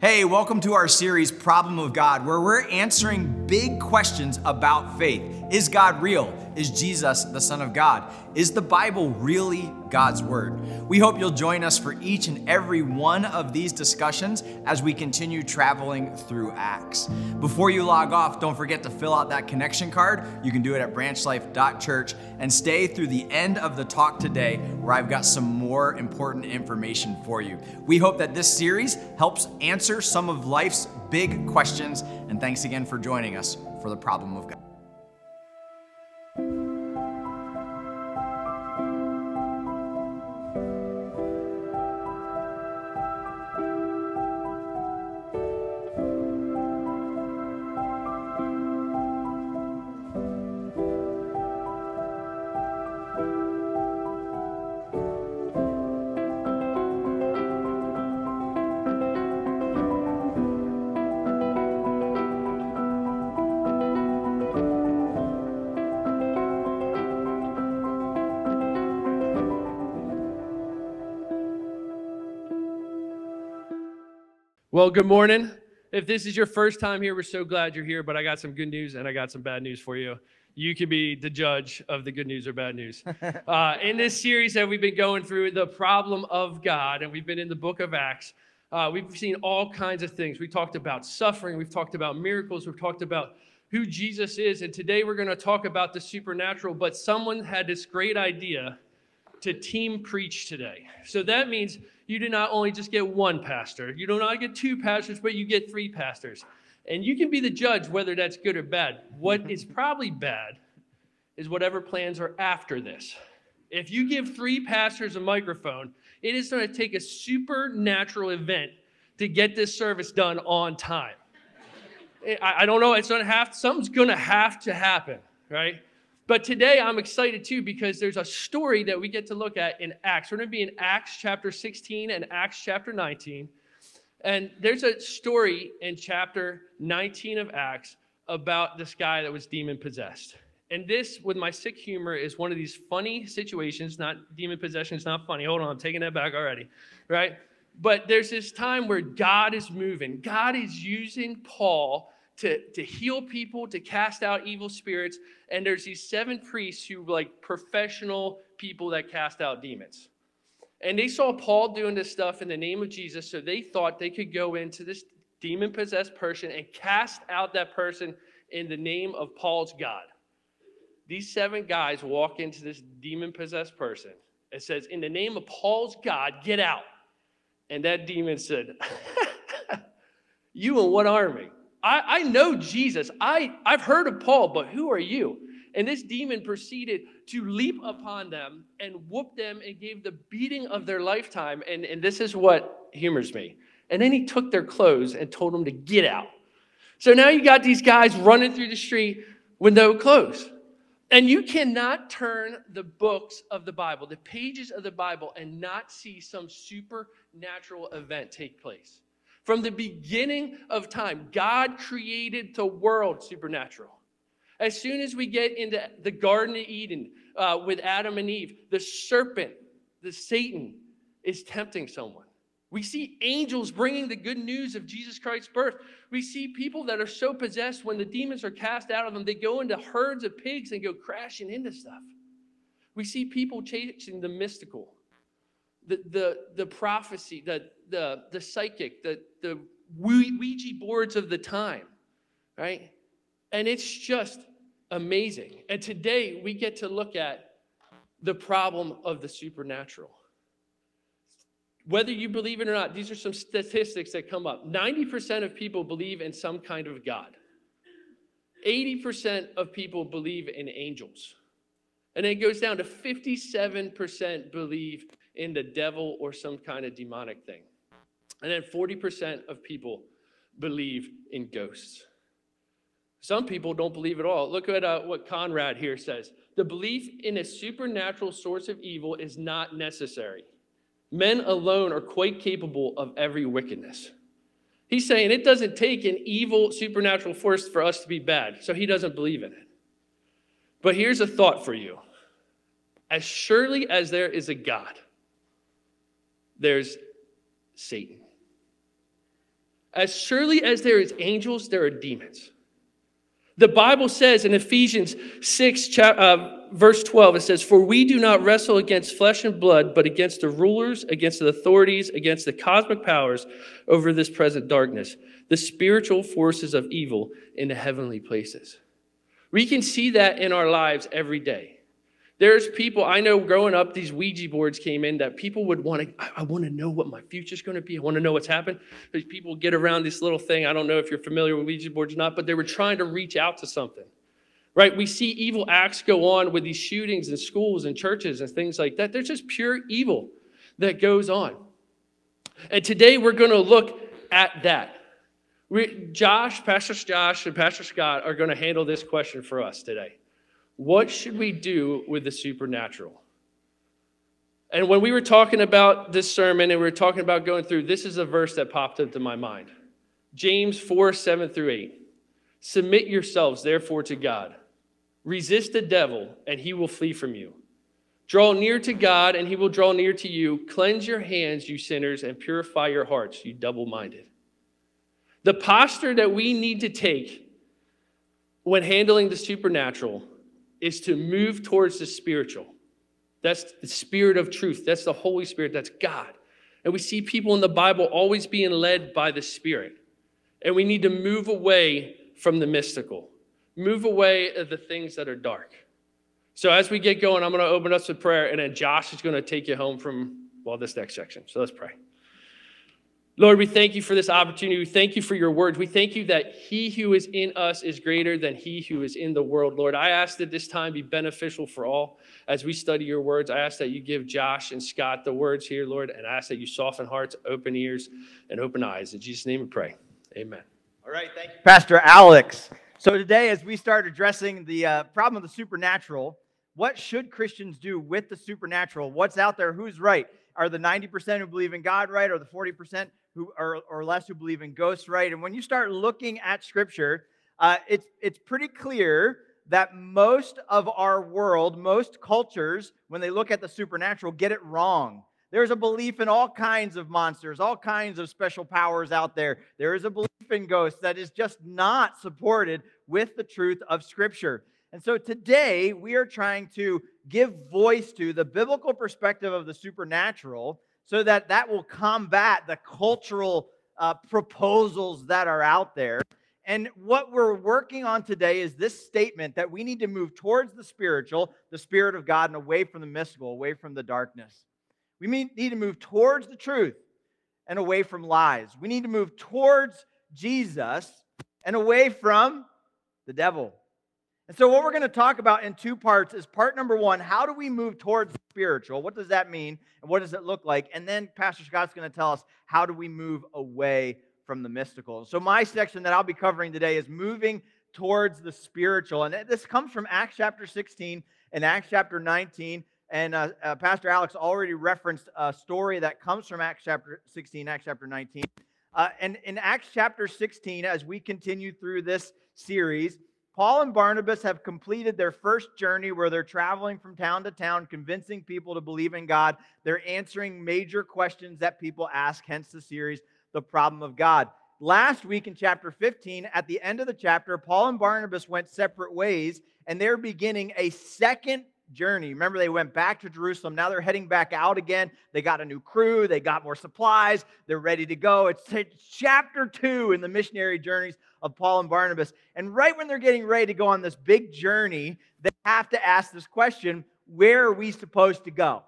Hey, welcome to our series, Problem of God, where we're answering big questions about faith. Is God real? Is Jesus the Son of God? Is the Bible really God's Word? We hope you'll join us for each and every one of these discussions as we continue traveling through Acts. Before you log off, don't forget to fill out that connection card. You can do it at branchlife.church and stay through the end of the talk today where I've got some more important information for you. We hope that this series helps answer some of life's big questions. And thanks again for joining us for the problem of God. Well, good morning. If this is your first time here, we're so glad you're here, but I got some good news and I got some bad news for you. You can be the judge of the good news or bad news. Uh, in this series that we've been going through, the problem of God, and we've been in the book of Acts, uh, we've seen all kinds of things. We talked about suffering, we've talked about miracles, we've talked about who Jesus is, and today we're going to talk about the supernatural. But someone had this great idea to team preach today. So that means you do not only just get one pastor, you do not get two pastors, but you get three pastors. And you can be the judge whether that's good or bad. What is probably bad is whatever plans are after this. If you give three pastors a microphone, it is going to take a supernatural event to get this service done on time. I, don't know, it's going to have something's going to have to happen, right? But today I'm excited too because there's a story that we get to look at in Acts. We're going to be in Acts chapter 16 and Acts chapter 19. And there's a story in chapter 19 of Acts about this guy that was demon possessed. And this, with my sick humor, is one of these funny situations. Not demon possession is not funny. Hold on, I'm taking that back already, right? But there's this time where God is moving. God is using Paul to, to heal people, to cast out evil spirits. And there's these seven priests who like professional people that cast out demons. And they saw Paul doing this stuff in the name of Jesus, so they thought they could go into this demon possessed person and cast out that person in the name of Paul's God. These seven guys walk into this demon possessed person. It says, In the name of Paul's God, get out. And that demon said, You and what army? I, I know Jesus. I, I've heard of Paul, but who are you? And this demon proceeded to leap upon them and whoop them and gave the beating of their lifetime. And, and this is what humors me. And then he took their clothes and told them to get out. So now you got these guys running through the street with no clothes. And you cannot turn the books of the Bible, the pages of the Bible, and not see some supernatural event take place. From the beginning of time, God created the world supernatural. As soon as we get into the Garden of Eden uh, with Adam and Eve, the serpent, the Satan, is tempting someone. We see angels bringing the good news of Jesus Christ's birth. We see people that are so possessed when the demons are cast out of them, they go into herds of pigs and go crashing into stuff. We see people chasing the mystical, the, the, the prophecy, the, the, the psychic, the, the Ouija boards of the time, right? And it's just amazing. And today we get to look at the problem of the supernatural. Whether you believe it or not, these are some statistics that come up. 90% of people believe in some kind of God. 80% of people believe in angels. And it goes down to 57% believe in the devil or some kind of demonic thing. And then 40% of people believe in ghosts. Some people don't believe at all. Look at uh, what Conrad here says. The belief in a supernatural source of evil is not necessary. Men alone are quite capable of every wickedness. He's saying it doesn't take an evil supernatural force for us to be bad, so he doesn't believe in it. But here's a thought for you as surely as there is a God, there's Satan As surely as there is angels, there are demons. The Bible says in Ephesians 6, uh, verse 12, it says, For we do not wrestle against flesh and blood, but against the rulers, against the authorities, against the cosmic powers over this present darkness, the spiritual forces of evil in the heavenly places. We can see that in our lives every day. There's people I know growing up, these Ouija boards came in that people would want to, I, I want to know what my future's going to be. I want to know what's happened. These people get around this little thing. I don't know if you're familiar with Ouija boards or not, but they were trying to reach out to something. Right? We see evil acts go on with these shootings in schools and churches and things like that. There's just pure evil that goes on. And today we're going to look at that. We, Josh, Pastor Josh, and Pastor Scott are going to handle this question for us today. What should we do with the supernatural? And when we were talking about this sermon and we were talking about going through, this is a verse that popped into my mind James 4 7 through 8. Submit yourselves, therefore, to God. Resist the devil, and he will flee from you. Draw near to God, and he will draw near to you. Cleanse your hands, you sinners, and purify your hearts, you double minded. The posture that we need to take when handling the supernatural is to move towards the spiritual. That's the spirit of truth. That's the Holy Spirit. That's God. And we see people in the Bible always being led by the Spirit. And we need to move away from the mystical, move away the things that are dark. So as we get going, I'm going to open us with prayer, and then Josh is going to take you home from, well, this next section. So let's pray. Lord, we thank you for this opportunity. We thank you for your words. We thank you that he who is in us is greater than he who is in the world. Lord, I ask that this time be beneficial for all as we study your words. I ask that you give Josh and Scott the words here, Lord, and I ask that you soften hearts, open ears, and open eyes. In Jesus' name we pray. Amen. All right. Thank you, Pastor Alex. So today, as we start addressing the uh, problem of the supernatural, what should Christians do with the supernatural? What's out there? Who's right? Are the 90% who believe in God right? Or the 40% who or, or less who believe in ghosts, right? And when you start looking at Scripture, uh, it's it's pretty clear that most of our world, most cultures, when they look at the supernatural, get it wrong. There's a belief in all kinds of monsters, all kinds of special powers out there. There is a belief in ghosts that is just not supported with the truth of Scripture. And so today we are trying to give voice to the biblical perspective of the supernatural so that that will combat the cultural uh, proposals that are out there. And what we're working on today is this statement that we need to move towards the spiritual, the Spirit of God, and away from the mystical, away from the darkness. We need to move towards the truth and away from lies. We need to move towards Jesus and away from the devil. And so, what we're going to talk about in two parts is part number one how do we move towards spiritual? What does that mean? And what does it look like? And then Pastor Scott's going to tell us how do we move away from the mystical. So, my section that I'll be covering today is moving towards the spiritual. And this comes from Acts chapter 16 and Acts chapter 19. And uh, uh, Pastor Alex already referenced a story that comes from Acts chapter 16, Acts chapter 19. Uh, and in Acts chapter 16, as we continue through this series, Paul and Barnabas have completed their first journey where they're traveling from town to town, convincing people to believe in God. They're answering major questions that people ask, hence the series, The Problem of God. Last week in chapter 15, at the end of the chapter, Paul and Barnabas went separate ways, and they're beginning a second journey. Remember, they went back to Jerusalem. Now they're heading back out again. They got a new crew, they got more supplies, they're ready to go. It's chapter two in the missionary journeys of Paul and Barnabas. And right when they're getting ready to go on this big journey, they have to ask this question where are we supposed to go?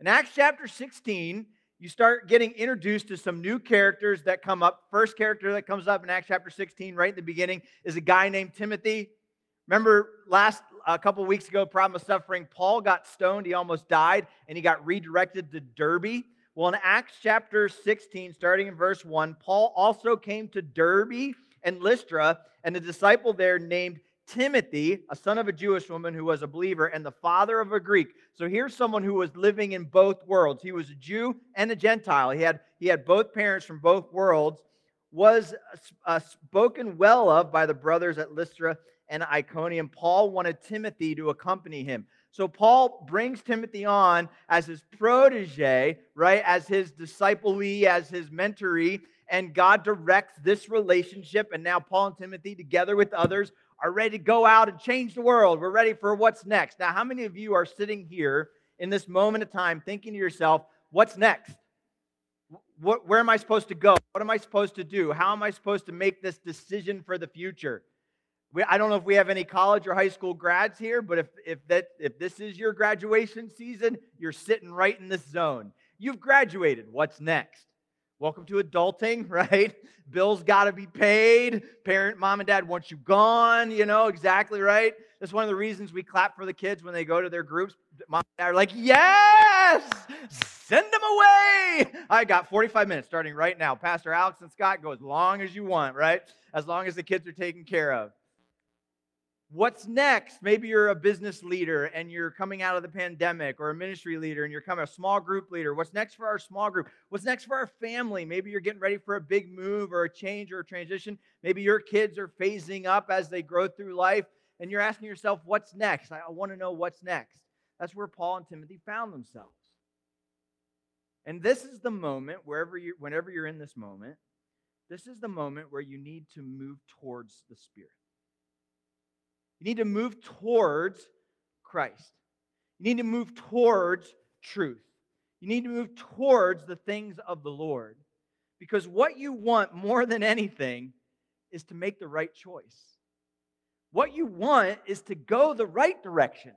In Acts chapter 16, you start getting introduced to some new characters that come up. First character that comes up in Acts chapter 16, right in the beginning, is a guy named Timothy. Remember last a couple weeks ago, problem of suffering, Paul got stoned, he almost died, and he got redirected to Derbe. Well, in Acts chapter 16, starting in verse 1, Paul also came to Derbe and Lystra, and a disciple there named Timothy, a son of a Jewish woman who was a believer, and the father of a Greek. So here's someone who was living in both worlds. He was a Jew and a Gentile. He had, he had both parents from both worlds, was uh, spoken well of by the brothers at Lystra and Iconium. Paul wanted Timothy to accompany him. So Paul brings Timothy on as his protege, right, as his disciplee, as his mentoree, and God directs this relationship. And now Paul and Timothy, together with others, are ready to go out and change the world. We're ready for what's next. Now, how many of you are sitting here in this moment of time thinking to yourself, what's next? What, where am I supposed to go? What am I supposed to do? How am I supposed to make this decision for the future? We, I don't know if we have any college or high school grads here, but if, if, that, if this is your graduation season, you're sitting right in this zone. You've graduated. What's next? Welcome to adulting, right? Bills got to be paid. Parent, mom, and dad want you gone, you know, exactly right. That's one of the reasons we clap for the kids when they go to their groups. Mom and dad are like, yes, send them away. I got 45 minutes starting right now. Pastor Alex and Scott go as long as you want, right? As long as the kids are taken care of. What's next? Maybe you're a business leader and you're coming out of the pandemic, or a ministry leader and you're coming a small group leader. What's next for our small group? What's next for our family? Maybe you're getting ready for a big move or a change or a transition. Maybe your kids are phasing up as they grow through life and you're asking yourself, what's next? I, want to know what's next. That's where Paul and Timothy found themselves. And this is the moment, wherever you, whenever you're in this moment, this is the moment where you need to move towards the Spirit. You need to move towards Christ. You need to move towards truth. You need to move towards the things of the Lord. Because what you want more than anything is to make the right choice. What you want is to go the right direction,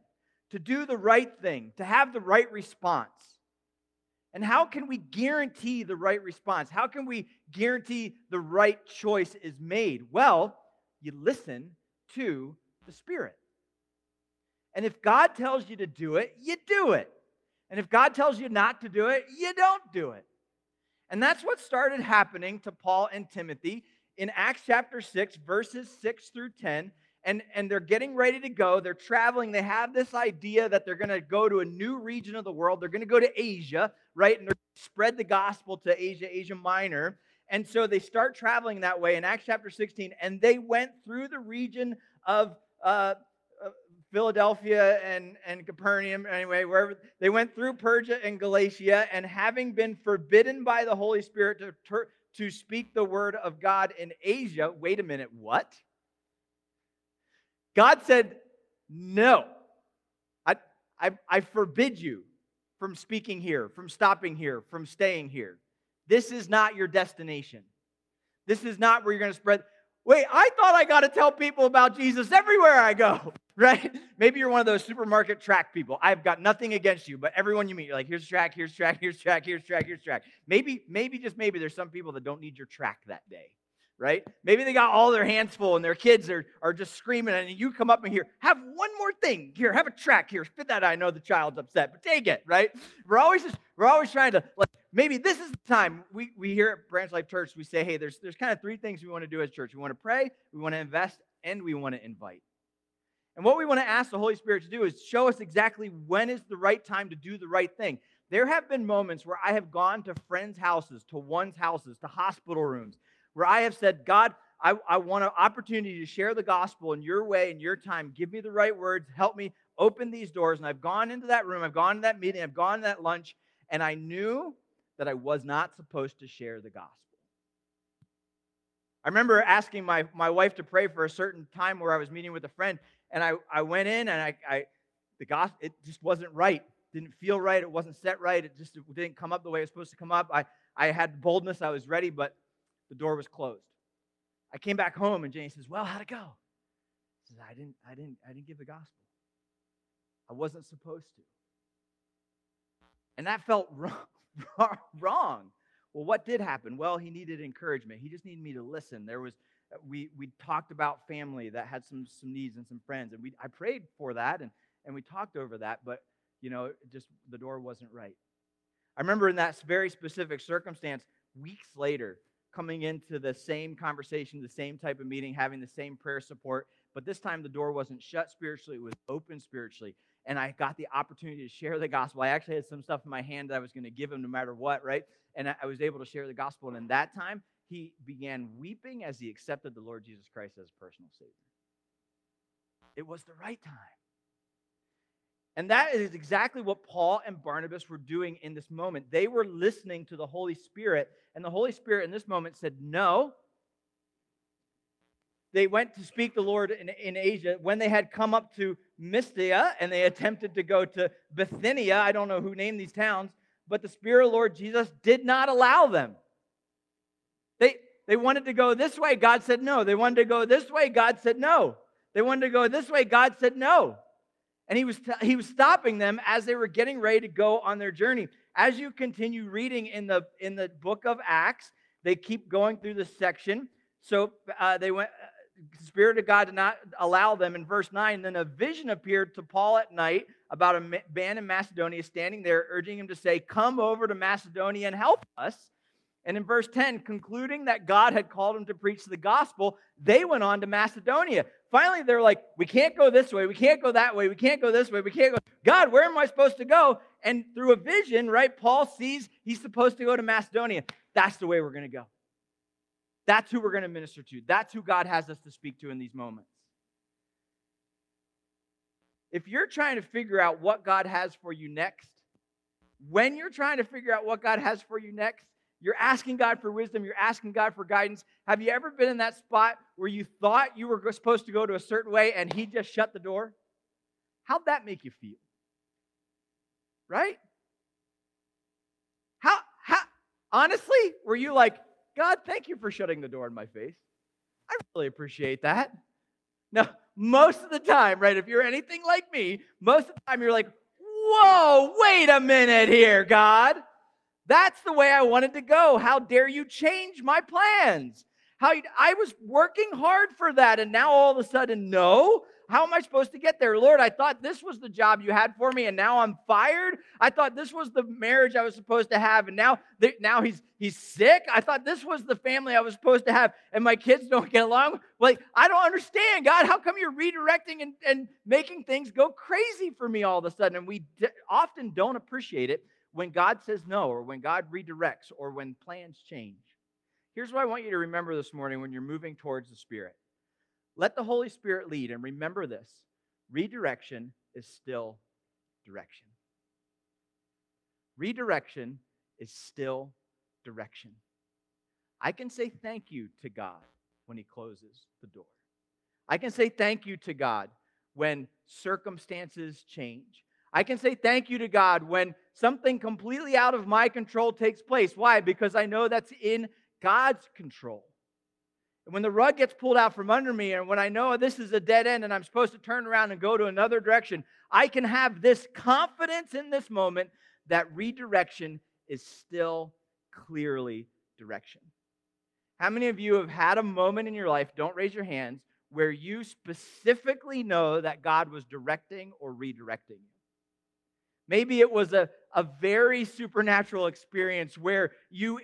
to do the right thing, to have the right response. And how can we guarantee the right response? How can we guarantee the right choice is made? Well, you listen to the Spirit. And if God tells you to do it, you do it. And if God tells you not to do it, you don't do it. And that's what started happening to Paul and Timothy in Acts chapter 6, verses 6 through 10. And, and they're getting ready to go. They're traveling. They have this idea that they're going to go to a new region of the world. They're going to go to Asia, right? And spread the gospel to Asia, Asia Minor. And so they start traveling that way in Acts chapter 16. And they went through the region of uh, uh, Philadelphia and, and Capernaum, anyway, wherever they went through Persia and Galatia, and having been forbidden by the Holy Spirit to, to speak the word of God in Asia, wait a minute, what? God said, no. I, I, I forbid you from speaking here, from stopping here, from staying here. This is not your destination. This is not where you're going to spread. Wait, I thought I got to tell people about Jesus everywhere I go, right? Maybe you're one of those supermarket track people. I've got nothing against you, but everyone you meet, you're like, here's track, here's track, here's track, here's track, here's track. Maybe, maybe just maybe there's some people that don't need your track that day, right? Maybe they got all their hands full and their kids are, are just screaming, and you come up and here, have one more thing. Here, have a track here. Spit that. I know the child's upset, but take it, right? We're always just, we're always trying to like maybe this is the time we, we here at Branch Life Church, we say, hey, there's, there's kind of three things we want to do as church. We want to pray, we want to invest, and we want to invite. And what we want to ask the Holy Spirit to do is show us exactly when is the right time to do the right thing. There have been moments where I have gone to friends' houses, to one's houses, to hospital rooms, where I have said, God, I, I want an opportunity to share the gospel in your way, in your time. Give me the right words. Help me open these doors. And I've gone into that room, I've gone to that meeting, I've gone to that lunch, and I knew that I was not supposed to share the gospel. I remember asking my, my wife to pray for a certain time where I was meeting with a friend, and I, I went in and I, I the gospel it just wasn't right. Didn't feel right. It wasn't set right. It just didn't come up the way it was supposed to come up. I, I had boldness. I was ready, but the door was closed. I came back home and Jane says, Well, how'd it go? I said, I didn't, I didn't, I didn't give the gospel. I wasn't supposed to. And that felt wrong. wrong. Well, what did happen? Well, he needed encouragement. He just needed me to listen. There was uh, we we talked about family that had some some needs and some friends, and we I prayed for that and and we talked over that, but you know, just the door wasn't right. I remember in that very specific circumstance, weeks later, coming into the same conversation, the same type of meeting, having the same prayer support, but this time the door wasn't shut spiritually, it was open spiritually and I got the opportunity to share the gospel. I actually had some stuff in my hand that I was going to give him no matter what, right? And I was able to share the gospel. And in that time, he began weeping as he accepted the Lord Jesus Christ as personal Savior. It was the right time. And that is exactly what Paul and Barnabas were doing in this moment. They were listening to the Holy Spirit, and the Holy Spirit in this moment said, No. They went to speak the Lord in, in Asia. When they had come up to Mysia and they attempted to go to Bithynia, I don't know who named these towns, but the Spirit of Lord Jesus did not allow them. They, they wanted to go this way, God said no. They wanted to go this way, God said no. They wanted to go this way, God said no. And he was, t- he was stopping them as they were getting ready to go on their journey. As you continue reading in the, in the book of Acts, they keep going through this section. So uh, they went, Spirit of God did not allow them. In verse 9, then a vision appeared to Paul at night about a band in Macedonia standing there, urging him to say, Come over to Macedonia and help us. And in verse 10, concluding that God had called him to preach the gospel, they went on to Macedonia. Finally, they're like, we can't go this way. We can't go that way. We can't go this way. We can't go. God, where am I supposed to go? And through a vision, right, Paul sees he's supposed to go to Macedonia. That's the way we're going to go. That's who we're going to minister to. That's who God has us to speak to in these moments. If you're trying to figure out what God has for you next, when you're trying to figure out what God has for you next, you're asking God for wisdom. You're asking God for guidance. Have you ever been in that spot where you thought you were supposed to go to a certain way and He just shut the door? How'd that make you feel? Right? How, how, honestly, were you like, God, thank you for shutting the door in my face? I really appreciate that. Now, most of the time, right? If you're anything like me, most of the time you're like, whoa, wait a minute here, God. That's the way I wanted to go. How dare you change my plans? How I was working hard for that, and now all of a sudden, no. How am I supposed to get there? Lord, I thought this was the job you had for me, and now I'm fired. I thought this was the marriage I was supposed to have, and now, now he's he's sick. I thought this was the family I was supposed to have, and my kids don't get along. Like, I don't understand, God. How come you're redirecting and, and making things go crazy for me all of a sudden? And we d- often don't appreciate it when God says no, or when God redirects, or when plans change. Here's what I want you to remember this morning when you're moving towards the Spirit. Let the Holy Spirit lead, and remember this redirection is still direction. Redirection is still direction. I can say thank you to God when He closes the door. I can say thank you to God when circumstances change. I can say thank you to God when something completely out of my control takes place. Why? Because I know that's in God's control. And when the rug gets pulled out from under me, and when I know this is a dead end and I'm supposed to turn around and go to another direction, I can have this confidence in this moment that redirection is still clearly direction. How many of you have had a moment in your life, don't raise your hands, where you specifically know that God was directing or redirecting you? Maybe it was a, a very supernatural experience where you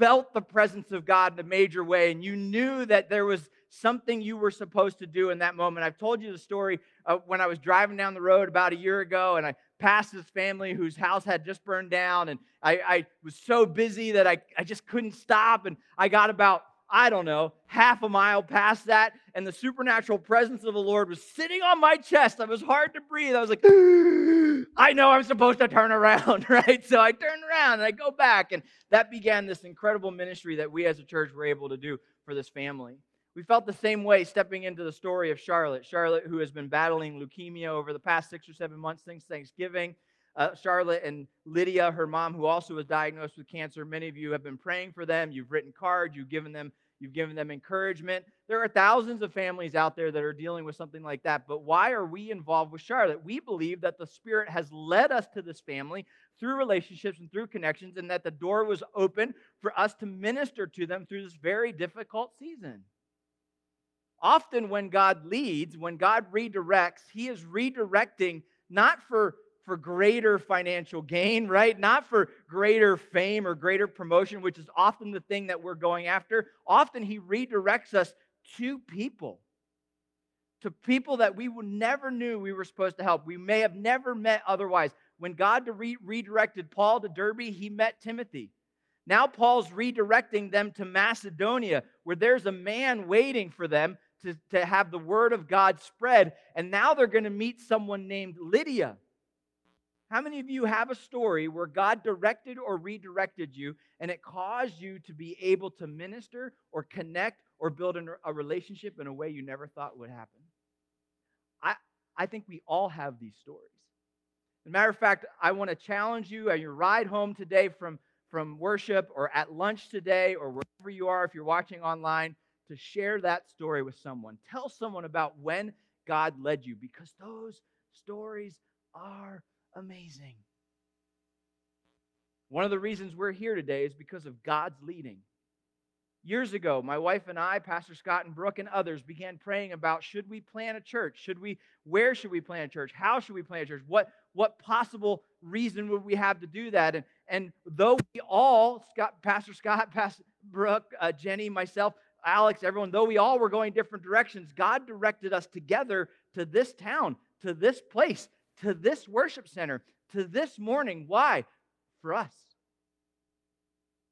felt the presence of God in a major way and you knew that there was something you were supposed to do in that moment. I've told you the story when I was driving down the road about a year ago and I passed this family whose house had just burned down and I, I was so busy that I, I just couldn't stop and I got about I don't know, half a mile past that, and the supernatural presence of the Lord was sitting on my chest. I was hard to breathe. I was like, I know I'm supposed to turn around, right? So I turned around and I go back, and that began this incredible ministry that we as a church were able to do for this family. We felt the same way stepping into the story of Charlotte. Charlotte, who has been battling leukemia over the past six or seven months since Thanksgiving. Uh, Charlotte and Lydia, her mom, who also was diagnosed with cancer. Many of you have been praying for them. You've written cards. You've given them You've given them encouragement. There are thousands of families out there that are dealing with something like that. But why are we involved with Charlotte? We believe that the Spirit has led us to this family through relationships and through connections, and that the door was open for us to minister to them through this very difficult season. Often, when God leads, when God redirects, He is redirecting not for for greater financial gain, right? Not for greater fame or greater promotion, which is often the thing that we're going after. Often he redirects us to people, to people that we never knew we were supposed to help. We may have never met otherwise. When God re- redirected Paul to Derbe, he met Timothy. Now Paul's redirecting them to Macedonia, where there's a man waiting for them to, to have the word of God spread. And now they're going to meet someone named Lydia How many of you have a story where God directed or redirected you and it caused you to be able to minister or connect or build a relationship in a way you never thought would happen? I, I think we all have these stories. As a matter of fact, I want to challenge you on your ride home today from, from worship or at lunch today or wherever you are, if you're watching online, to share that story with someone. Tell someone about when God led you because those stories are amazing. One of the reasons we're here today is because of God's leading. Years ago, my wife and I, Pastor Scott and Brooke and others began praying about should we plan a church? Should we where should we plan a church? How should we plan a church? What what possible reason would we have to do that? And and though we all, Scott, Pastor Scott, Pastor Brooke, uh, Jenny, myself, Alex, everyone, though we all were going different directions, God directed us together to this town, to this place, to this worship center, to this morning. Why? For us.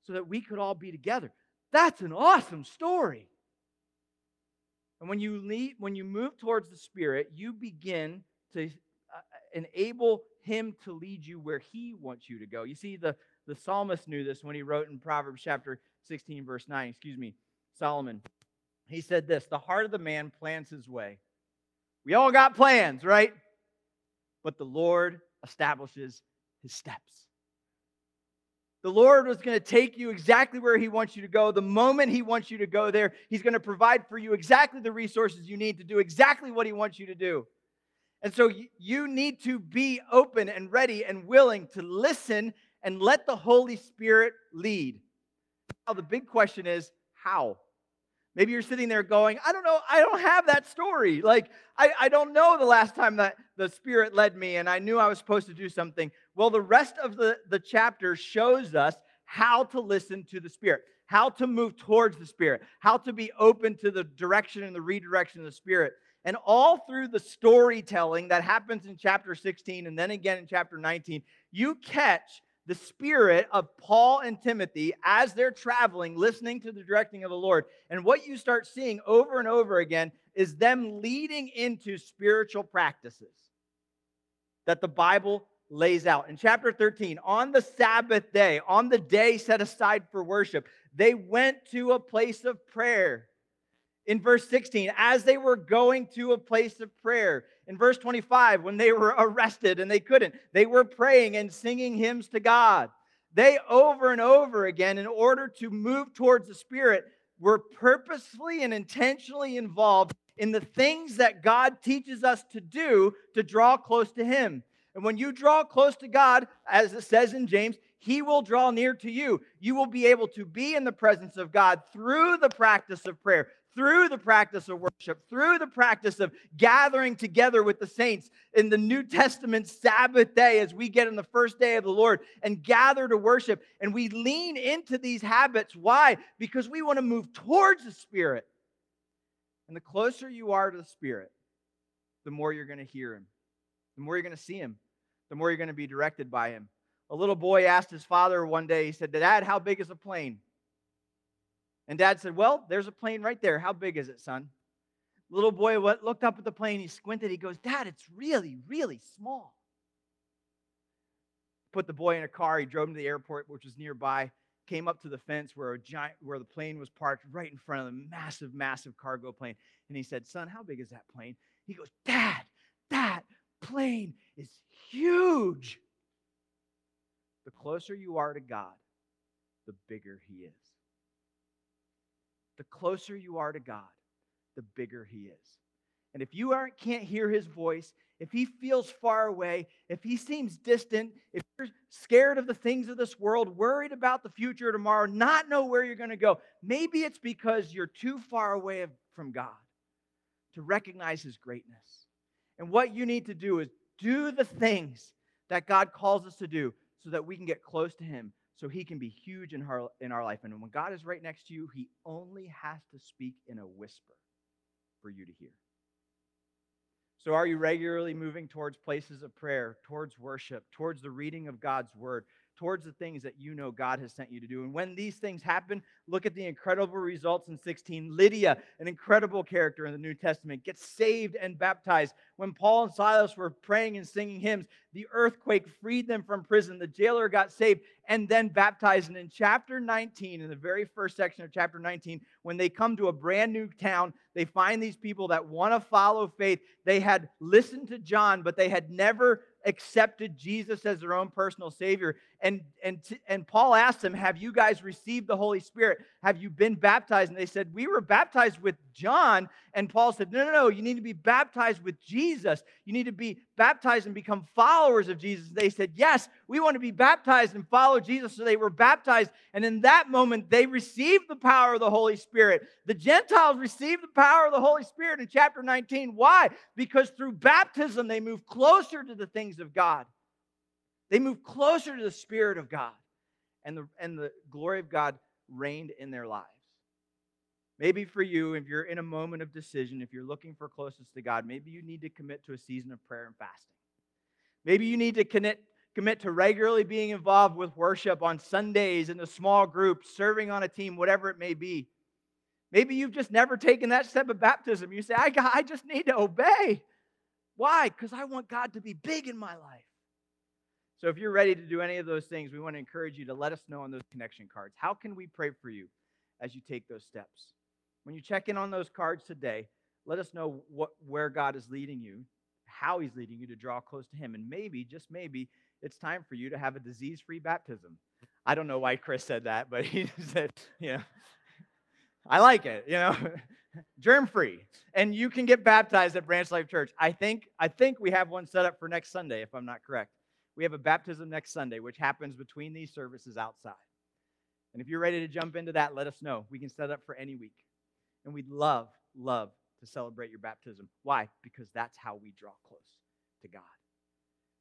So that we could all be together. That's an awesome story. And when you lead, when you move towards the Spirit, you begin to uh, enable Him to lead you where He wants you to go. You see, the, the psalmist knew this when he wrote in Proverbs chapter 16, verse 9, excuse me, Solomon. He said this The heart of the man plans his way. We all got plans, right? But the Lord establishes his steps. The Lord was going to take you exactly where He wants you to go. The moment He wants you to go there, He's going to provide for you exactly the resources you need to do exactly what He wants you to do. And so you need to be open and ready and willing to listen and let the Holy Spirit lead. Now, the big question is how? Maybe you're sitting there going, I don't know, I don't have that story. Like, I, I don't know the last time that the Spirit led me and I knew I was supposed to do something. Well, the rest of the, the chapter shows us how to listen to the Spirit, how to move towards the Spirit, how to be open to the direction and the redirection of the Spirit. And all through the storytelling that happens in chapter 16 and then again in chapter 19, you catch the spirit of Paul and Timothy as they're traveling, listening to the directing of the Lord. And what you start seeing over and over again is them leading into spiritual practices that the Bible lays out. In chapter 13, on the Sabbath day, on the day set aside for worship, they went to a place of prayer. In verse 16, as they were going to a place of prayer, in verse 25, when they were arrested and they couldn't, they were praying and singing hymns to God. They over and over again, in order to move towards the Spirit, were purposefully and intentionally involved in the things that God teaches us to do to draw close to Him. And when you draw close to God, as it says in James, He will draw near to you. You will be able to be in the presence of God through the practice of prayer, through the practice of worship, through the practice of gathering together with the saints in the New Testament Sabbath day as we get in the first day of the Lord and gather to worship. And we lean into these habits. Why? Because we want to move towards the Spirit. And the closer you are to the Spirit, the more you're going to hear Him, the more you're going to see Him, the more you're going to be directed by Him. A little boy asked his father one day, he said, Dad, how big is a plane? And dad said, Well, there's a plane right there. How big is it, son? Little boy looked up at the plane. He squinted. He goes, Dad, it's really, really small. Put the boy in a car. He drove him to the airport, which was nearby. Came up to the fence where a giant, where the plane was parked, right in front of the massive, massive cargo plane. And he said, "Son, how big is that plane?" He goes, "Dad, that plane is huge." The closer you are to God, the bigger He is the closer you are to God, the bigger He is. And if you aren't, can't hear His voice, if He feels far away, if He seems distant, if you're scared of the things of this world, worried about the future tomorrow, not know where you're going to go, maybe it's because you're too far away from God to recognize His greatness. And what you need to do is do the things that God calls us to do so that we can get close to Him so he can be huge in our, in our life. And when God is right next to you, he only has to speak in a whisper for you to hear. So, are you regularly moving towards places of prayer, towards worship, towards the reading of God's word, towards the things that you know God has sent you to do? And when these things happen, look at the incredible results in 16. Lydia, an incredible character in the New Testament, gets saved and baptized. When Paul and Silas were praying and singing hymns, the earthquake freed them from prison. The jailer got saved and then baptized. And in chapter 19, in the very first section of chapter 19, when they come to a brand new town, they find these people that want to follow faith. They had listened to John, but they had never accepted Jesus as their own personal savior. And and and Paul asked them, "Have you guys received the Holy Spirit? Have you been baptized?" And they said, "We were baptized with John." And Paul said, "No, no, no. You need to be baptized with Jesus. You need to be baptized and become followers of Jesus." They said, "Yes, we want to be baptized and follow Jesus." So they were baptized, and in that moment they received the power of the Holy Spirit. The Gentiles received the power of the Holy Spirit in chapter 19. Why? Because through baptism they move closer to the things of God. They move closer to the Spirit of God, and the, and the glory of God reigned in their lives. Maybe for you, if you're in a moment of decision, if you're looking for closeness to God, maybe you need to commit to a season of prayer and fasting. Maybe you need to commit, commit to regularly being involved with worship on Sundays in a small group, serving on a team, whatever it may be. Maybe you've just never taken that step of baptism. You say, I, I just need to obey. Why? Because I want God to be big in my life. So if you're ready to do any of those things, we want to encourage you to let us know on those connection cards. How can we pray for you as you take those steps? When you check in on those cards today, let us know what, where God is leading you, how He's leading you to draw close to Him. And maybe, just maybe, it's time for you to have a disease free baptism. I don't know why Chris said that, but he said, you know, I like it, you know, germ free. And you can get baptized at Branch Life Church. I think, I think we have one set up for next Sunday, if I'm not correct we have a baptism next Sunday, which happens between these services outside. And if you're ready to jump into that, let us know. We can set up for any week. And we'd love, love to celebrate your baptism. Why? Because that's how we draw close to God.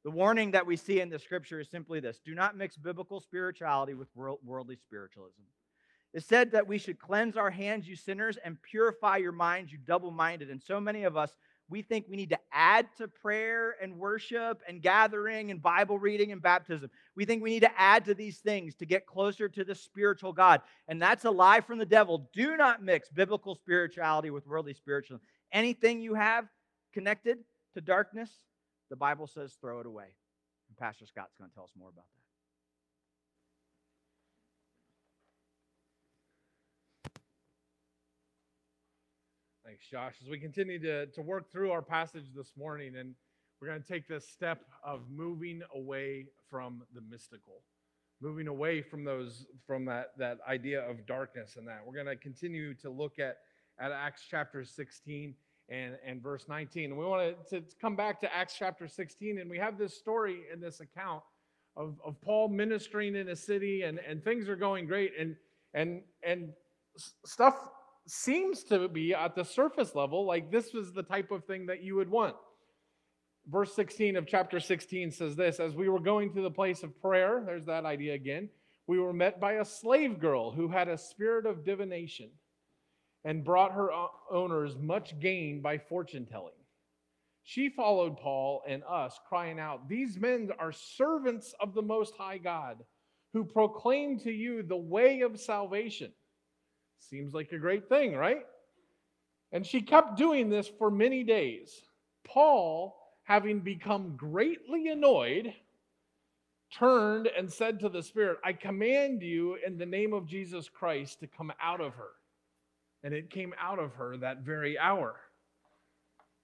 The warning that we see in the scripture is simply this do not mix biblical spirituality with worldly spiritualism. It said that we should cleanse our hands, you sinners, and purify your minds, you double minded. And so many of us we think we need to add to prayer and worship and gathering and Bible reading and baptism. We think we need to add to these things to get closer to the spiritual God. And that's a lie from the devil. Do not mix biblical spirituality with worldly spiritualism. Anything you have connected to darkness, the Bible says throw it away. And Pastor Scott's going to tell us more about that. Thanks, Josh. As we continue to, to work through our passage this morning, and we're going to take this step of moving away from the mystical, moving away from those from that, that idea of darkness and that. We're going to continue to look at, at Acts chapter 16 and, and verse 19. And we want to, to come back to Acts chapter 16, and we have this story in this account of, of Paul ministering in a city, and, and things are going great, and and and stuff seems to be at the surface level like this was the type of thing that you would want. Verse 16 of chapter 16 says this As we were going to the place of prayer, there's that idea again, we were met by a slave girl who had a spirit of divination and brought her owners much gain by fortune telling. She followed Paul and us, crying out, These men are servants of the Most High God, who proclaim to you the way of salvation. Seems like a great thing, right? And she kept doing this for many days. Paul, having become greatly annoyed, turned and said to the Spirit, I command you in the name of Jesus Christ to come out of her. And it came out of her that very hour.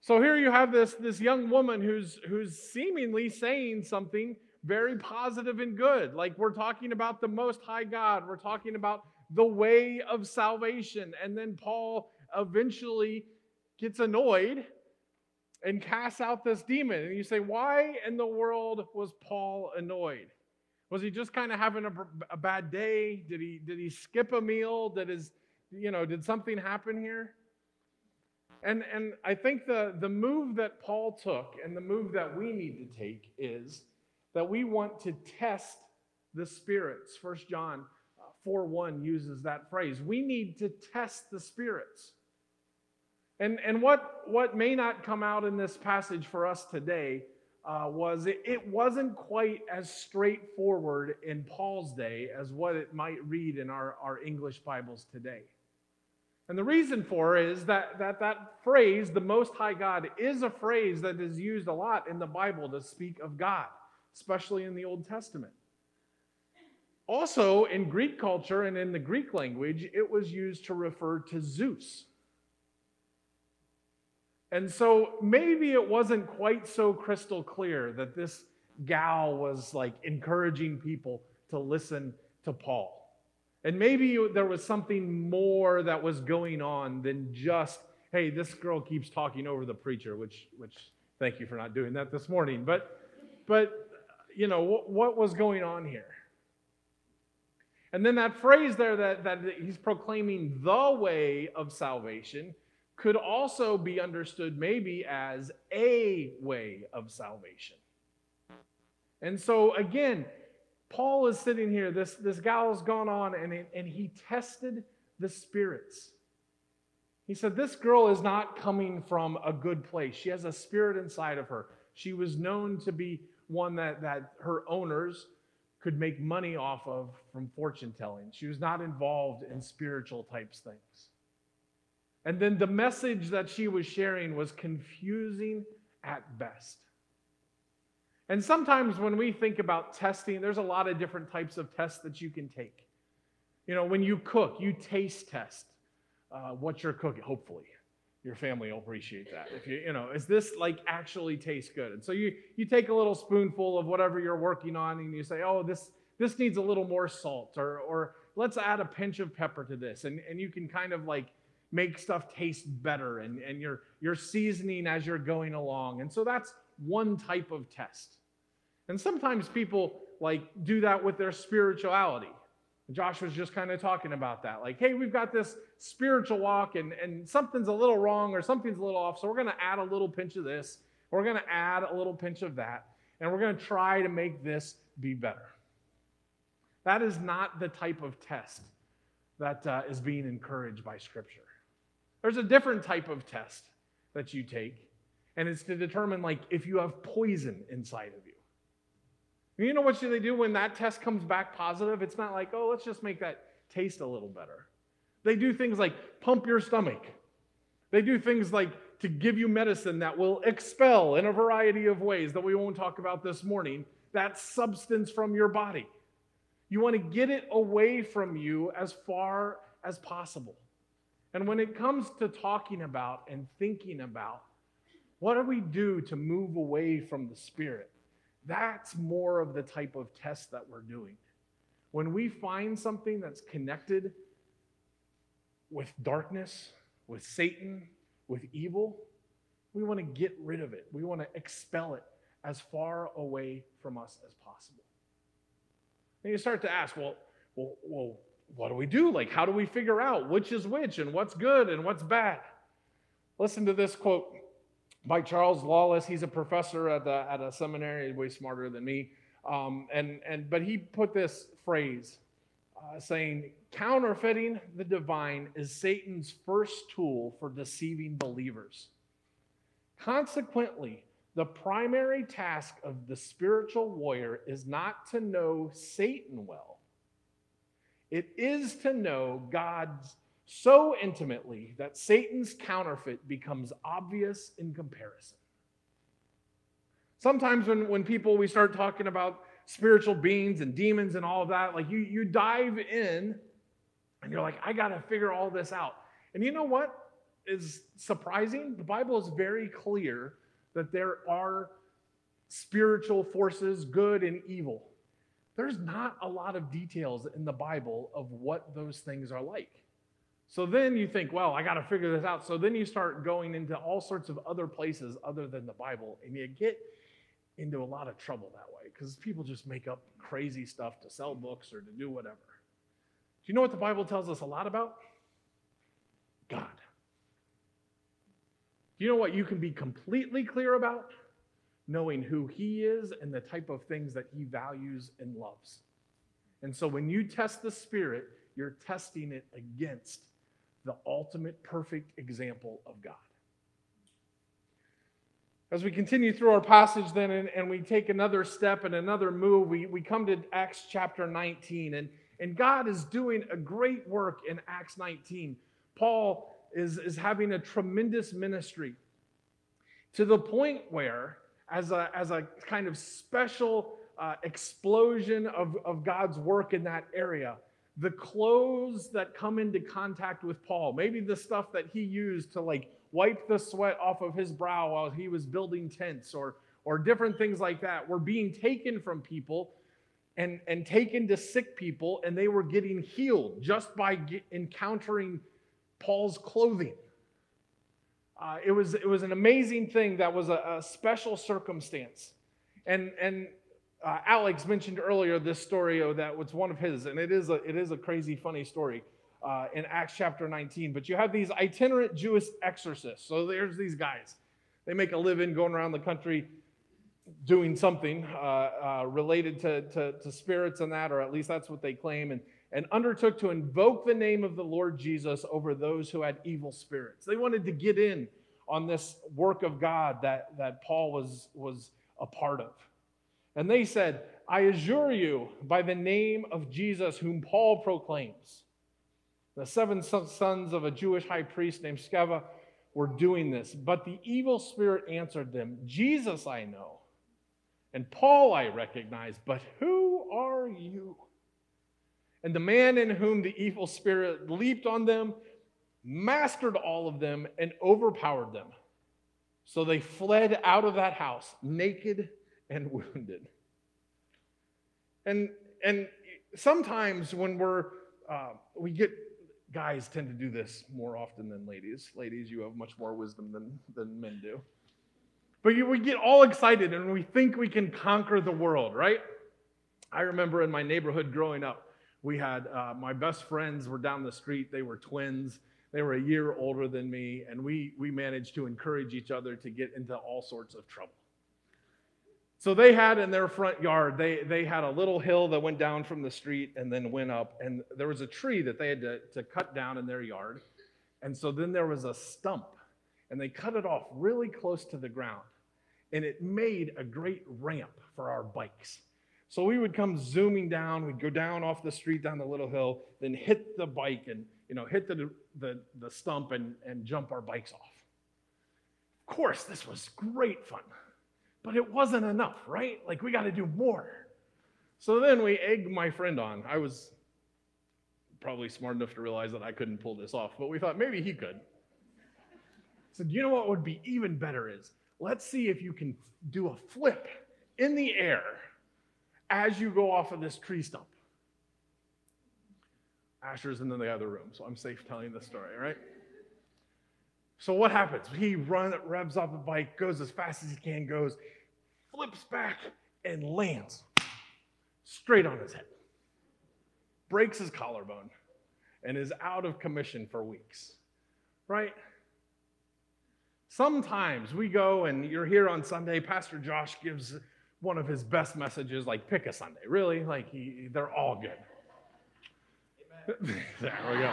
So here you have this, this young woman who's, who's seemingly saying something very positive and good. Like we're talking about the Most High God, we're talking about the way of salvation. And then Paul eventually gets annoyed and casts out this demon. And you say, why in the world was Paul annoyed? Was he just kind of having a, a, bad day? Did he did he skip a meal? Did his you know did something happen here? And and I think the the move that Paul took and the move that we need to take is that we want to test the spirits. First John 4 1 uses that phrase. We need to test the spirits. And, and what, what may not come out in this passage for us today uh, was it, it wasn't quite as straightforward in Paul's day as what it might read in our, our English Bibles today. And the reason for is that, that that phrase, the Most High God, is a phrase that is used a lot in the Bible to speak of God, especially in the Old Testament. Also, in Greek culture and in the Greek language, it was used to refer to Zeus. And so maybe it wasn't quite so crystal clear that this gal was like encouraging people to listen to Paul. And maybe there was something more that was going on than just, hey, this girl keeps talking over the preacher, which, which thank you for not doing that this morning. But, but you know, what, what was going on here? And then that phrase there that, that he's proclaiming the way of salvation could also be understood maybe as a way of salvation. And so, again, Paul is sitting here, this, this gal's gone on, and, and he tested the spirits. He said, This girl is not coming from a good place. She has a spirit inside of her. She was known to be one that, that her owners could make money off of from fortune telling. She was not involved in spiritual types things. And then the message that she was sharing was confusing at best. And sometimes when we think about testing, there's a lot of different types of tests that you can take. You know, when you cook, you taste test uh, what you're cooking, hopefully. Your family will appreciate that. If you, you know, is this like actually tastes good? And so you you take a little spoonful of whatever you're working on and you say, oh, this this needs a little more salt, or or let's add a pinch of pepper to this. And, and you can kind of like make stuff taste better and, and you're, you're seasoning as you're going along. And so that's one type of test. And sometimes people like do that with their spirituality. Josh was just kind of talking about that. Like, hey, we've got this spiritual walk and, and something's a little wrong or something's a little off. So we're going to add a little pinch of this. We're going to add a little pinch of that. And we're going to try to make this be better. That is not the type of test that uh, is being encouraged by Scripture. There's a different type of test that you take, and it's to determine like if you have poison inside of you. You know what should they do when that test comes back positive? It's not like, oh, let's just make that taste a little better. They do things like pump your stomach. They do things like to give you medicine that will expel in a variety of ways that we won't talk about this morning that substance from your body. You want to get it away from you as far as possible. And when it comes to talking about and thinking about what do we do to move away from the Spirit, that's more of the type of test that we're doing. When we find something that's connected with darkness, with Satan, with evil, we want to get rid of it. We want to expel it as far away from us as possible. And you start to ask, well, well, well what do we do? Like, how do we figure out which is which and what's good and what's bad? Listen to this quote by Charles Lawless. He's a professor at, the, at a seminary, way smarter than me. Um, and, and, but he put this phrase uh, saying, counterfeiting the divine is Satan's first tool for deceiving believers. Consequently, the primary task of the spiritual warrior is not to know Satan well it is to know God so intimately that Satan's counterfeit becomes obvious in comparison. Sometimes when, when people, we start talking about spiritual beings and demons and all of that, like you, you dive in and you're like, I got to figure all this out. And you know what is surprising? The Bible is very clear that there are spiritual forces, good and evil there's not a lot of details in the Bible of what those things are like. So then you think, well, I got to figure this out. So then you start going into all sorts of other places other than the Bible, and you get into a lot of trouble that way because people just make up crazy stuff to sell books or to do whatever. Do you know what the Bible tells us a lot about? God. Do you know what you can be completely clear about? knowing who He is and the type of things that He values and loves. And so when you test the Spirit, you're testing it against the ultimate perfect example of God. As we continue through our passage, then, and, and we take another step and another move, we, we come to Acts chapter 19. And, and God is doing a great work in Acts 19. Paul is, is having a tremendous ministry to the point where, as a, as a kind of special uh, explosion of, of God's work in that area, the clothes that come into contact with Paul, maybe the stuff that he used to like wipe the sweat off of his brow while he was building tents or, or different things like that, were being taken from people and, and taken to sick people, and they were getting healed just by get, encountering Paul's clothing. Uh, it, was, it was an amazing thing that was a, a special circumstance. And, and uh, Alex mentioned earlier this story that was one of his, and it is a, it is a crazy, funny story uh, in Acts chapter 19. But you have these itinerant Jewish exorcists. So there's these guys. They make a living going around the country doing something uh, uh, related to, to, to, spirits and that, or at least that's what they claim, and, and undertook to invoke the name of the Lord Jesus over those who had evil spirits. They wanted to get in on this work of God that, that Paul was, was a part of. And they said, I assure you by the name of Jesus, whom Paul proclaims. The seven sons of a Jewish high priest named Sceva were doing this. But the evil spirit answered them, Jesus I know, and Paul I recognize, but who are you? And the man in whom the evil spirit leaped on them, mastered all of them, and overpowered them. So they fled out of that house, naked and wounded. And, and sometimes when we're, uh, we get, guys tend to do this more often than ladies. Ladies, you have much more wisdom than, than men do. But you, we get all excited and we think we can conquer the world, right? I remember in my neighborhood growing up, we had uh, my best friends were down the street. They were twins. They were a year older than me, and we, we managed to encourage each other to get into all sorts of trouble. So they had in their front yard, they, they had a little hill that went down from the street and then went up, and there was a tree that they had to, to cut down in their yard. And so then there was a stump, and they cut it off really close to the ground. And it made a great ramp for our bikes. So we would come zooming down, we'd go down off the street down the little hill, then hit the bike and you know hit the, the, the stump and, and jump our bikes off. Of course, this was great fun. But it wasn't enough, right? Like, we got to do more. So then we egged my friend on. I was probably smart enough to realize that I couldn't pull this off, but we thought maybe he could. So, you know what would be even better is let's see if you can do a flip in the air as you go off of this tree stump. Asher's in the other room, so I'm safe telling the story, right? So what happens? He runs, revs up the bike, goes as fast as he can, goes, flips back, and lands straight on his head. Breaks his collarbone and is out of commission for weeks. Right? Sometimes we go and you're here on Sunday, Pastor Josh gives one of his best messages, like pick a Sunday. Really? Like he, they're all good. there we go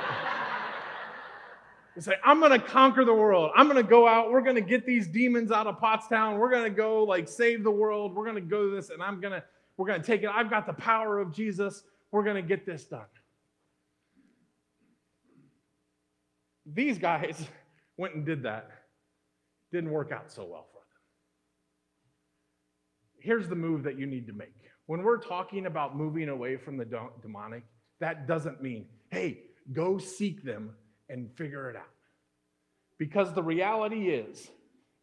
and say, I'm going to conquer the world. I'm going to go out. We're going to get these demons out of Pottstown. We're going to go like save the world. We're going to go this and I'm going to, we're going to take it. I've got the power of Jesus. We're going to get this done. These guys went and did that. Didn't work out so well for them. Here's the move that you need to make. When we're talking about moving away from the demonic, that doesn't mean, hey, go seek them and figure it out. Because the reality is,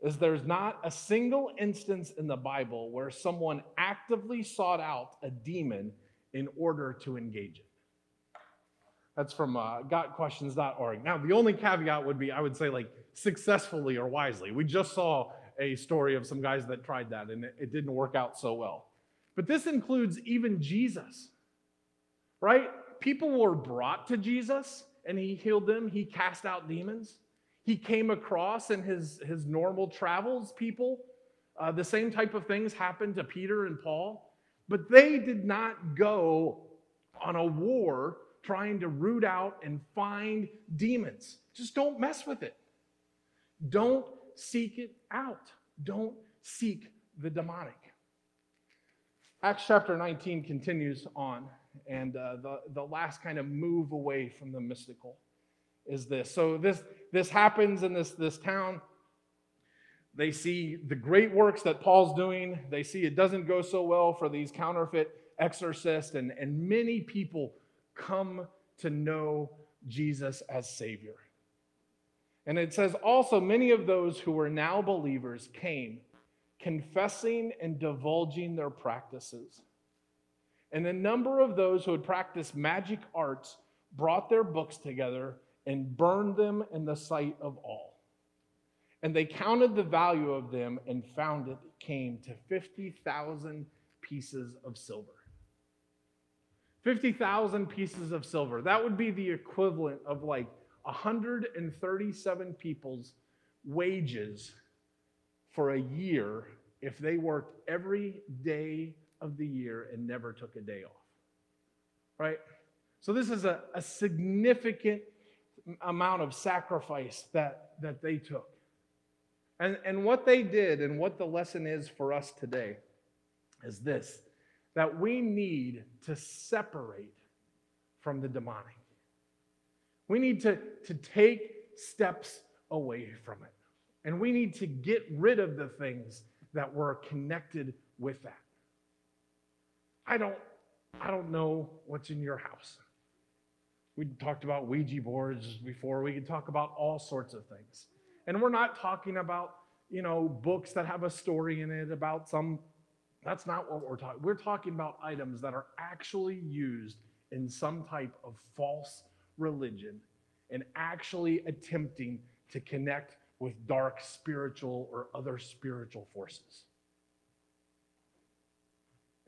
is there's not a single instance in the Bible where someone actively sought out a demon in order to engage it. That's from uh, gotquestions.org. Now, the only caveat would be I would say, like, successfully or wisely. We just saw a story of some guys that tried that and it, it didn't work out so well. But this includes even Jesus, right? People were brought to Jesus and he healed them. He cast out demons. He came across in his, his normal travels people. Uh, the same type of things happened to Peter and Paul, but they did not go on a war trying to root out and find demons. Just don't mess with it. Don't seek it out. Don't seek the demonic. Acts chapter 19 continues on, and uh, the, the last kind of move away from the mystical is this. So this, this happens in this, this town. They see the great works that Paul's doing. They see it doesn't go so well for these counterfeit exorcists, and, and many people come to know Jesus as Savior. And it says also, many of those who were now believers came, confessing and divulging their practices. And the number of those who had practiced magic arts brought their books together and burned them in the sight of all. And they counted the value of them and found it came to 50,000 pieces of silver. 50,000 pieces of silver. That would be the equivalent of like 137 people's wages for a year if they worked every day of the year and never took a day off. Right? So, this is a, a significant amount of sacrifice that, that they took. And, and what they did, and what the lesson is for us today, is this that we need to separate from the demonic. We need to, to take steps away from it. And we need to get rid of the things that were connected with that. I don't, I don't know what's in your house. We talked about Ouija boards before. We could talk about all sorts of things. And we're not talking about, you know, books that have a story in it about some that's not what we're talking. We're talking about items that are actually used in some type of false religion and actually attempting to connect with dark spiritual or other spiritual forces.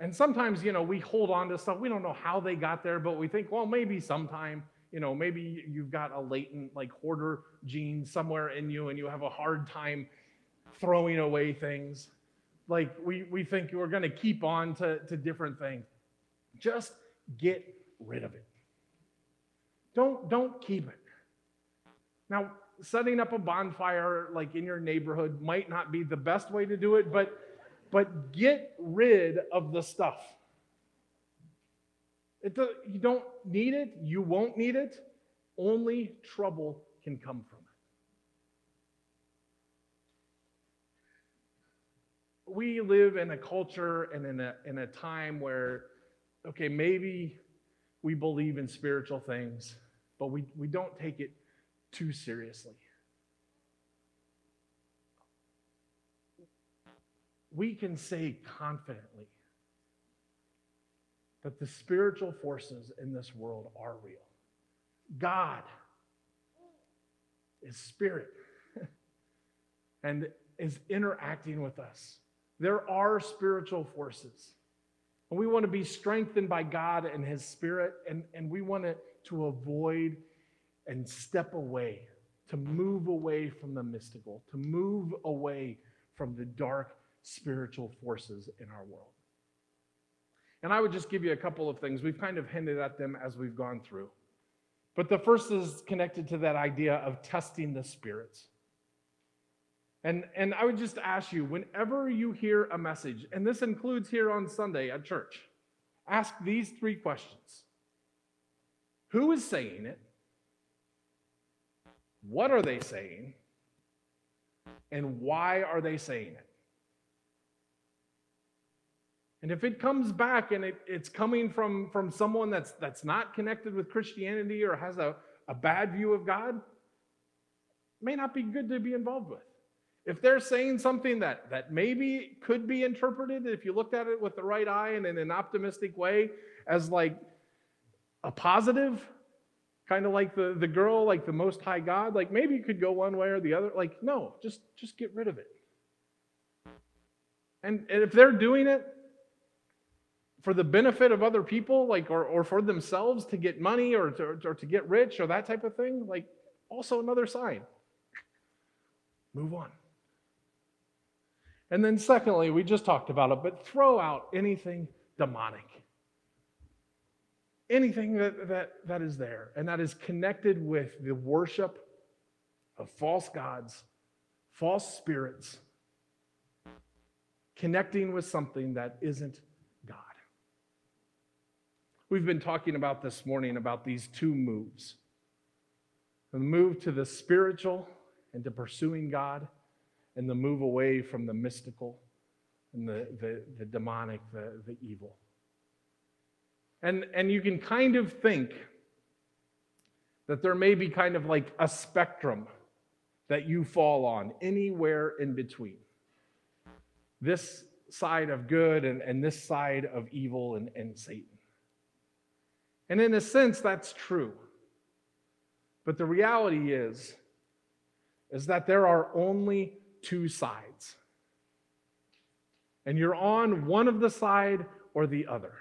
And sometimes, you know, we hold on to stuff. We don't know how they got there, but we think, well, maybe sometime, you know, maybe you've got a latent, like, hoarder gene somewhere in you and you have a hard time throwing away things like we, we think we're going to keep on to, to different things. Just get rid of it. Don't, don't keep it. Now, setting up a bonfire like in your neighborhood might not be the best way to do it, but, but get rid of the stuff. It, you don't need it, you won't need it. Only trouble can come from it. we live in a culture and in a, in a time where, okay, maybe we believe in spiritual things, but we, we don't take it too seriously. We can say confidently that the spiritual forces in this world are real. God is spirit and is interacting with us. There are spiritual forces. And we want to be strengthened by God and His Spirit, and, and we want to, to avoid and step away, to move away from the mystical, to move away from the dark spiritual forces in our world. And I would just give you a couple of things. We've kind of hinted at them as we've gone through. But the first is connected to that idea of testing the spirits. And, and I would just ask you, whenever you hear a message, and this includes here on Sunday at church, ask these three questions Who is saying it? What are they saying? And why are they saying it? And if it comes back and it, it's coming from, from someone that's, that's not connected with Christianity or has a, a bad view of God, may not be good to be involved with. If they're saying something that, that maybe could be interpreted, if you looked at it with the right eye and in an optimistic way, as like a positive, kind of like the, the girl, like the most high God, like maybe you could go one way or the other. Like, no, just, just get rid of it. And, and if they're doing it for the benefit of other people, like or, or for themselves to get money or to, or to get rich or that type of thing, like also another sign. Move on. And then, secondly, we just talked about it, but throw out anything demonic. Anything that, that, that is there and that is connected with the worship of false gods, false spirits, connecting with something that isn't. We've been talking about this morning about these two moves the move to the spiritual and to pursuing God, and the move away from the mystical and the, the, the demonic, the, the evil. And, and you can kind of think that there may be kind of like a spectrum that you fall on, anywhere in between. This side of good and, and this side of evil and, and Satan. And in a sense, that's true. But the reality is, is that there are only two sides. And you're on one of the side or the other.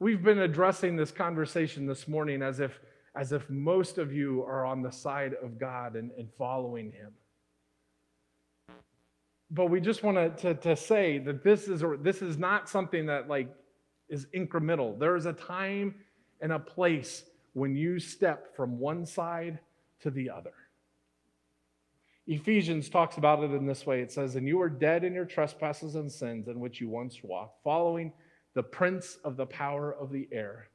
We've been addressing this conversation this morning as if, as if most of you are on the side of God and, and following Him. But we just want to, to say that this is, this is not something that like is incremental. There is a time and a place when you step from one side to the other. Ephesians talks about it in this way it says, And you were dead in your trespasses and sins in which you once walked, following the prince of the power of the air,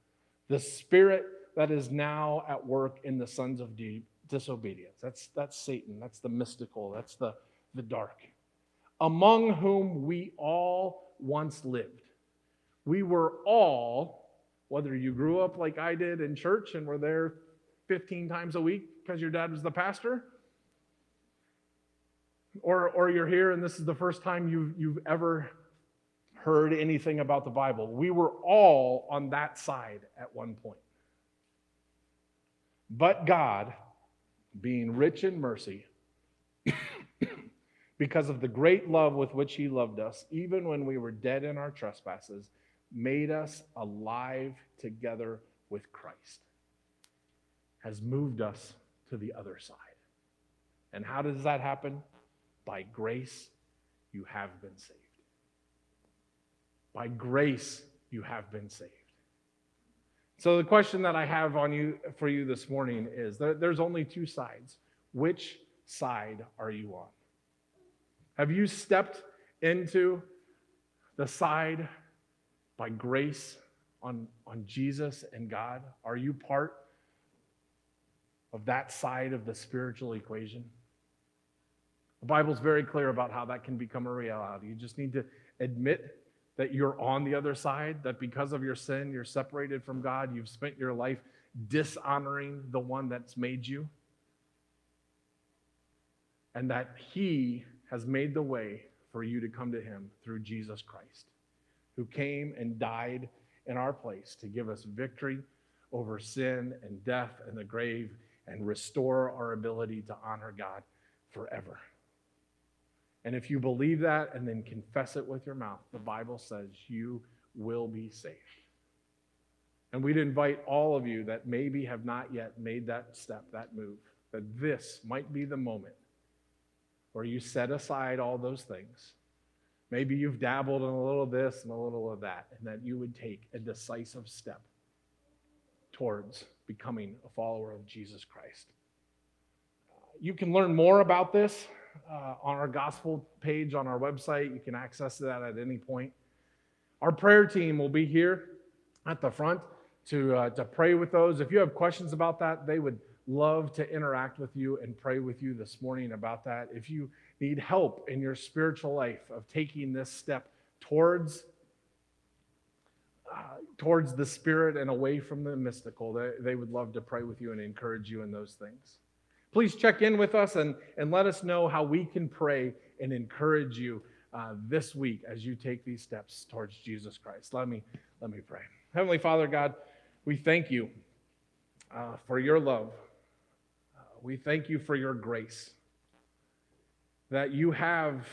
the spirit that is now at work in the sons of disobedience. That's, that's Satan, that's the mystical, that's the, the dark, among whom we all once lived. We were all, whether you grew up like I did in church and were there 15 times a week because your dad was the pastor, or, or you're here and this is the first time you've, you've ever heard anything about the Bible. We were all on that side at one point. But God, being rich in mercy, because of the great love with which He loved us, even when we were dead in our trespasses, made us alive together with Christ, has moved us to the other side. And how does that happen? By grace, you have been saved. By grace, you have been saved. So the question that I have on you for you this morning is there's only two sides. Which side are you on? Have you stepped into the side by grace on, on Jesus and God? Are you part of that side of the spiritual equation? The Bible's very clear about how that can become a reality. You just need to admit that you're on the other side, that because of your sin, you're separated from God, you've spent your life dishonoring the one that's made you, and that He has made the way for you to come to Him through Jesus Christ, who came and died in our place to give us victory over sin and death and the grave and restore our ability to honor God forever. And if you believe that and then confess it with your mouth, the Bible says you will be saved. And we'd invite all of you that maybe have not yet made that step, that move, that this might be the moment where you set aside all those things. Maybe you've dabbled in a little of this and a little of that, and that you would take a decisive step towards becoming a follower of Jesus Christ. You can learn more about this uh, on our gospel page on our website. You can access that at any point. Our prayer team will be here at the front to, uh, to pray with those. If you have questions about that, they would love to interact with you and pray with you this morning about that. If you need help in your spiritual life of taking this step towards uh, towards the spirit and away from the mystical, they, they would love to pray with you and encourage you in those things. Please check in with us and, and let us know how we can pray and encourage you uh, this week as you take these steps towards Jesus Christ. Let me, let me pray. Heavenly Father, God, we thank you uh, for your love. Uh, we thank you for your grace, that you have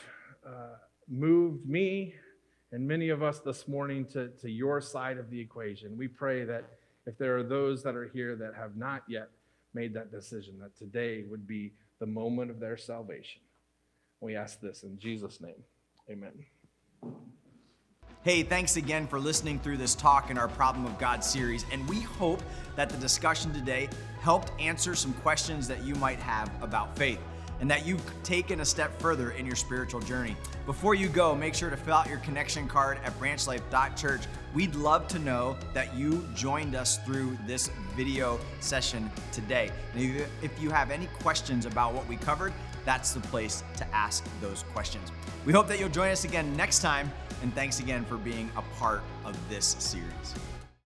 uh, moved me and many of us this morning to, to your side of the equation. We pray that if there are those that are here that have not yet made that decision, that today would be the moment of their salvation. We ask this in Jesus' name. Amen. Hey, thanks again for listening through this talk in our Problem of God series, and we hope that the discussion today helped answer some questions that you might have about faith. And that you've taken a step further in your spiritual journey. Before you go, make sure to fill out your connection card at branchlife.church. We'd love to know that you joined us through this video session today. And if you have any questions about what we covered, that's the place to ask those questions. We hope that you'll join us again next time, and thanks again for being a part of this series.